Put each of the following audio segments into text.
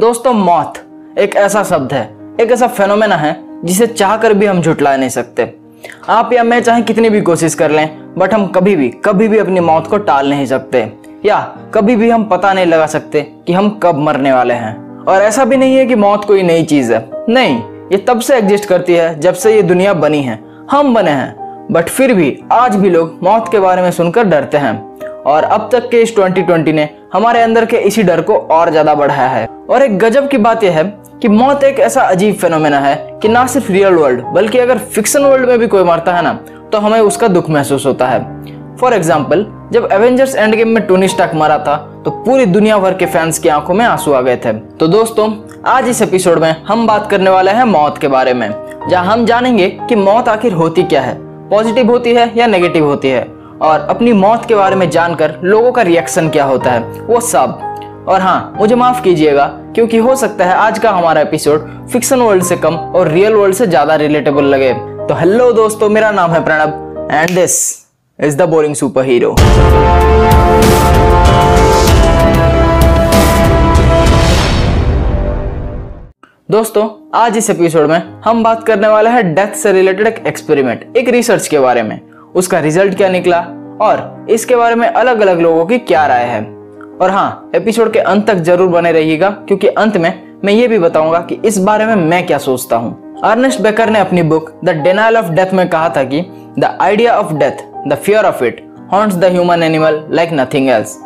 दोस्तों, मौत एक ऐसा शब्द है, एक ऐसा फेनोमेना है जिसे चाह कर भी हम झुटला नहीं सकते। आप या मैं चाहे कितनी भी कोशिश कर लें बट हम कभी भी कभी भी अपनी मौत को टाल नहीं सकते। या कभी भी हम पता नहीं लगा सकते कि हम कब मरने वाले हैं। और ऐसा भी नहीं है कि मौत कोई नई चीज़ है। नहीं, ये तब से एग्जिस्ट करती है जब से ये दुनिया बनी है। हम बने हैं बट फिर भी आज भी लोग मौत के बारे में सुनकर डरते हैं। और अब तक के इस 2020 ने हमारे अंदर के इसी डर को और ज़्यादा बढ़ाया है। और एक गजब की बात यह है कि मौत एक ऐसा अजीब फेनोमेना है कि ना सिर्फ़ रियल वर्ल्ड बल्कि अगर फिक्शन वर्ल्ड में भी कोई मरता है ना तो हमें उसका दुख महसूस होता है। फॉर एग्ज़ाम्पल जब एवेंजर्स एंड गेम में टोनी स्टार्क मरा था तो पूरी दुनिया भर के फैंस की आँखों में आँसू आ गए थे। तो दोस्तों, आज इस एपिसोड में हम बात करने वाले हैं मौत के बारे में, जहाँ हम जानेंगे कि मौत आखिर होती क्या है पॉजिटिव होती है या नेगेटिव होती है। और अपनी मौत के बारे में जानकर लोगों का रिएक्शन क्या होता है? वो सब। और हाँ मुझे माफ़ कीजिएगा, क्योंकि हो सकता है आज का हमारा एपिसोड फिक्शन वर्ल्ड से कम और रियल वर्ल्ड से ज़्यादा रिलेटेबल लगे। तो हेलो दोस्तों, मेरा नाम है Pranab and this is the boring superhero दोस्तों, आज इस एपिसोड में हम बात करने वाले हैं डेथ से रिलेटेड एक एक्सपेरिमेंट एक रिसर्च के बारे में। उसका रिज़ल्ट क्या निकला और इसके बारे में अलग अलग लोगों की क्या राय है। और हाँ एपिसोड के अंत तक ज़रूर बने रहिएगा, क्योंकि अंत में मैं ये भी बताऊँगा कि इस बारे में मैं क्या सोचता हूँ। अर्नेस्ट बेकर ने अपनी book the denial of death में कहा था कि the idea of death, the fear of it haunts the human animal like nothing else.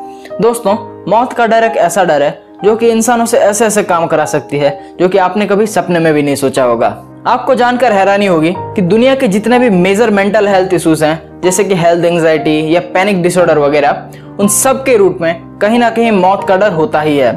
दोस्तों, मौत का डर एक ऐसा डर है जो कि इंसानों से ऐसे ऐसे काम करा सकती है, जो कि आपने कभी सपने में भी नहीं सोचा होगा। आपको जानकर हैरानी होगी कि दुनिया के जितने भी मेजर मेंटल हेल्थ इश्यूज़ हैं, जैसे कि हेल्थ एंजाइटी या पैनिक डिसऑर्डर वगैरह, उन सब के रूप में कहीं ना कहीं मौत का डर होता ही है।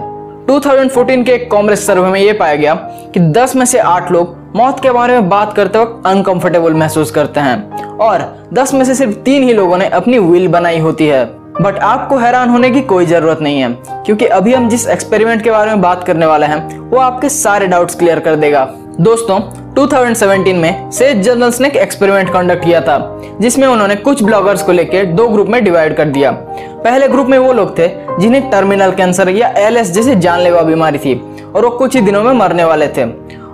2014 के एक कांग्रेस सर्वे में यह पाया गया कि 10 में से 8 लोग मौत के बारे में बात करते वक्त अनकंफर्टेबल महसूस करते हैं और 10 में से सिर्फ़ तीन ही लोगों ने अपनी विल बनाई होती है। बट आपको हैरान होने की कोई ज़रूरत नहीं है, क्योंकि अभी हम जिस एक्सपेरिमेंट के बारे में बात करने वाले हैं, वो आपके सारे डाउट्स क्लियर कर देगा। दोस्तों 2017 में सेज जर्नल्स ने एक एक्सपेरिमेंट कंडक्ट किया था, जिसमें उन्होंने कुछ ब्लॉगर्स को लेकर दो ग्रुप में डिवाइड कर दिया। पहले ग्रुप में वो लोग थे, जिन्हें टर्मिनल कैंसर या एलएस जैसी जानलेवा बीमारी थी, और वो कुछ ही दिनों में मरने वाले थे।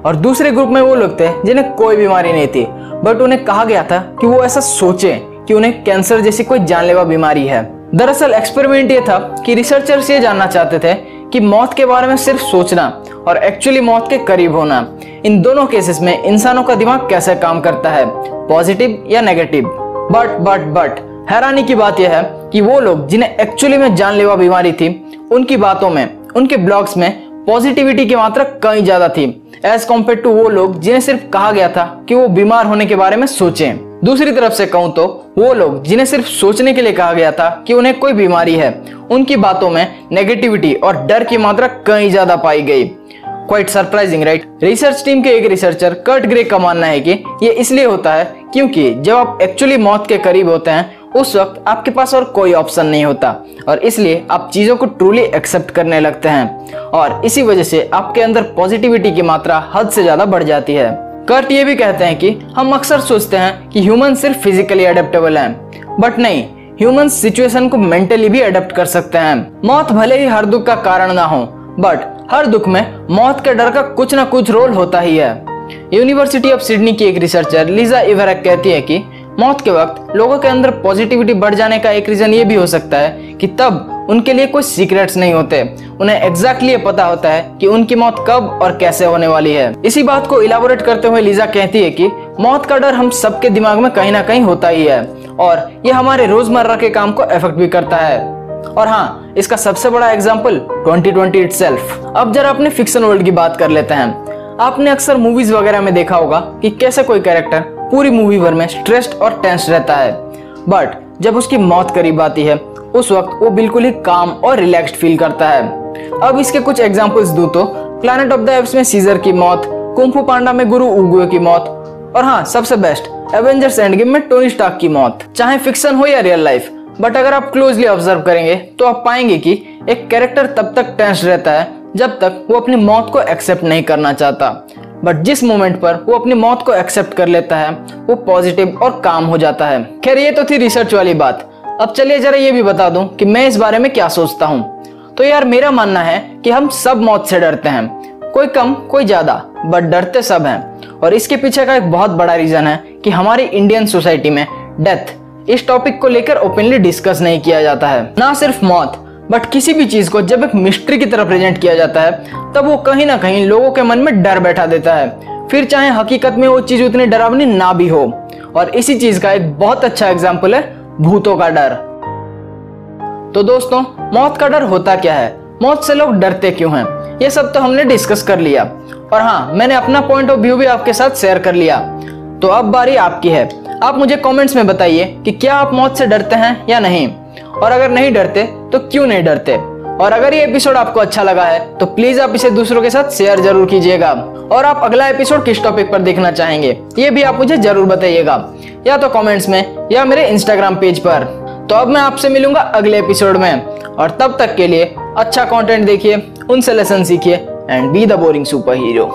और दूसरे ग्रुप में वो लोग थे, जिन्हें कोई बीमारी नहीं थी बट उन्हें कहा गया था कि वो ऐसा सोचे कि उन्हें कैंसर जैसी कोई जानलेवा बीमारी है। दरअसल एक्सपेरिमेंट ये था कि रिसर्चर्स ये जानना चाहते थे कि मौत के बारे में सिर्फ़ सोचना और एक्चुअली मौत के करीब होना। इन दोनों केसेस में इंसानों का दिमाग कैसे काम करता है? पॉजिटिव या नेगेटिव बट बट बट हैरानी की बात यह है कि वो लोग जिन्हें एक्चुअली में जानलेवा बीमारी थी, उनकी बातों में, उनके ब्लॉग्स में पॉजिटिविटी की मात्रा कहीं ज़्यादा थी। एज कंपेयर टू वो लोग जिन्हें सिर्फ़ कहा गया था कि वो बीमार होने के बारे में सोचें। दूसरी तरफ़ से कहूँ तो वो लोग जिन्हें सिर्फ़ सोचने के लिए कहा गया था कि उन्हें कोई बीमारी है, उनकी बातों में नेगेटिविटी और डर की मात्रा कहीं ज़्यादा पाई गई। Quite surprising right research team के एक रिसर्चर कर्ट ग्रे का मानना है कि ये इसलिए होता है क्योंकि जब आप एक्चुअली मौत के करीब होते हैं, उस वक्त आपके पास और कोई ऑप्शन नहीं होता और इसलिए आप चीज़ों को ट्रूली एक्सेप्ट करने लगते हैं और इसी वजह से आपके अंदर पॉजिटिविटी की मात्रा हद से ज़्यादा बढ़ जाती है। कर्ट ये भी कहते हैं कि हम अक्सर सोचते हैं कि ह्यूमन सिर्फ़ फिजिकली अडेप्टेबल हैं बट नहीं, ह्यूमन सिचुएशन को मेंटली भी अडेप्ट कर सकते हैं। मौत भले ही हर दुख का कारण ना हो बट हर दुख में मौत के डर का कुछ ना कुछ रोल होता ही है। यूनिवर्सिटी ऑफ़ सिडनी की एक रिसर्चर लीजा इवरक कहती है कि मौत के वक्त लोगों के अंदर पॉजिटिविटी बढ़ जाने का एक रीजन ये भी हो सकता है कि तब उनके लिए कोई सीक्रेट्स नहीं होते। उन्हें एग्जैक्टली ये पता होता है कि उनकी मौत कब और कैसे होने वाली है। इसी बात को इलाबोरेट करते हुए लीजा कहती है कि मौत का डर हम सबके दिमाग में कहीं ना कहीं होता ही है और ये हमारे रोज़मर्रा के काम को इफ़ेक्ट भी करता है। और हाँ इसका सबसे बड़ा एग्ज़ाम्पल 2020 इटसेल्फ अब जरा अपने फिक्शन वर्ल्ड की बात कर लेते हैं। आपने अक्सर मूवीज़ वगैरह में देखा होगा कि कैसे कोई कैरेक्टर पूरी मूवी भर में स्ट्रेस्ड और टेंस रहता है। बट जब उसकी मौत करीब आती है उस वक्त वो बिल्कुल ही काम और रिलैक्स्ड फील करता है। अब इसके कुछ एग्जांपल्स दूँ तो प्लैनेट ऑफ़ द एप्स में सीजर की मौत कुंफू पांडा में गुरु उगुए की मौत, और हाँ सबसे बेस्ट एवेंजर्स एंड गेम में टोनी स्टार्क की मौत, चाहे फिक्शन हो या रियल लाइफ बट अगर आप क्लोजली ऑब्ज़र्व करेंगे तो आप पाएँगे कि एक कैरेक्टर तब तक टेंस रहता है, जब तक वो अपनी मौत को एक्सेप्ट नहीं करना चाहता। बट जिस मोमेंट पर वो अपनी मौत को एक्सेप्ट कर लेता है, वो पॉजिटिव और काम हो जाता है। खैर, ये तो थी रिसर्च वाली बात। अब चलिए जरा ये भी बता दूँ कि मैं इस बारे में क्या सोचता हूँ। तो यार मेरा मानना है कि हम सब मौत से डरते हैं। कोई कम, कोई ज़्यादा बट डरते सब हैं। और इसके पीछे का एक बहुत बड़ा रीजन है कि हमारी इंडियन सोसाइटी में डेथ इस टॉपिक को लेकर ओपनली डिस्कस नहीं किया जाता है। ना सिर्फ़ मौत बट किसी भी चीज़ को जब एक मिस्ट्री की तरह प्रेजेंट किया जाता है, तब वो कहीं ना कहीं लोगों के मन में डर बैठा देता है। फिर चाहे हकीकत में वो चीज़ उतनी डरावनी ना भी हो। और इसी चीज़ का एक बहुत अच्छा एग्ज़ाम्पल है भूतों का डर। तो दोस्तों, मौत का डर होता क्या है? मौत से लोग डरते क्यों हैं? ये सब तो हमने डिस्कस कर लिया। और हाँ मैंने अपना पॉइंट ऑफ़ व्यू भी आपके साथ शेयर कर लिया। तो अब बारी आपकी है। आप मुझे कमेंट्स में बताइए कि क्या आप मौत से डरते हैं या नहीं? और अगर नहीं डरते तो क्यों नहीं डरते? और अगर ये एपिसोड आपको अच्छा लगा है तो प्लीज़ आप इसे दूसरों के साथ शेयर ज़रूर कीजिएगा। और आप अगला एपिसोड किस टॉपिक पर देखना चाहेंगे, ये भी आप मुझे ज़रूर बताइएगा। या तो कमेंट्स में, या मेरे इंस्टाग्राम पेज पर। तो अब मैं आपसे मिलूँगा अगले एपिसोड में। और तब तक के लिए अच्छा कंटेंट देखिए, उनसे लेसन सीखिए and be the boring superhero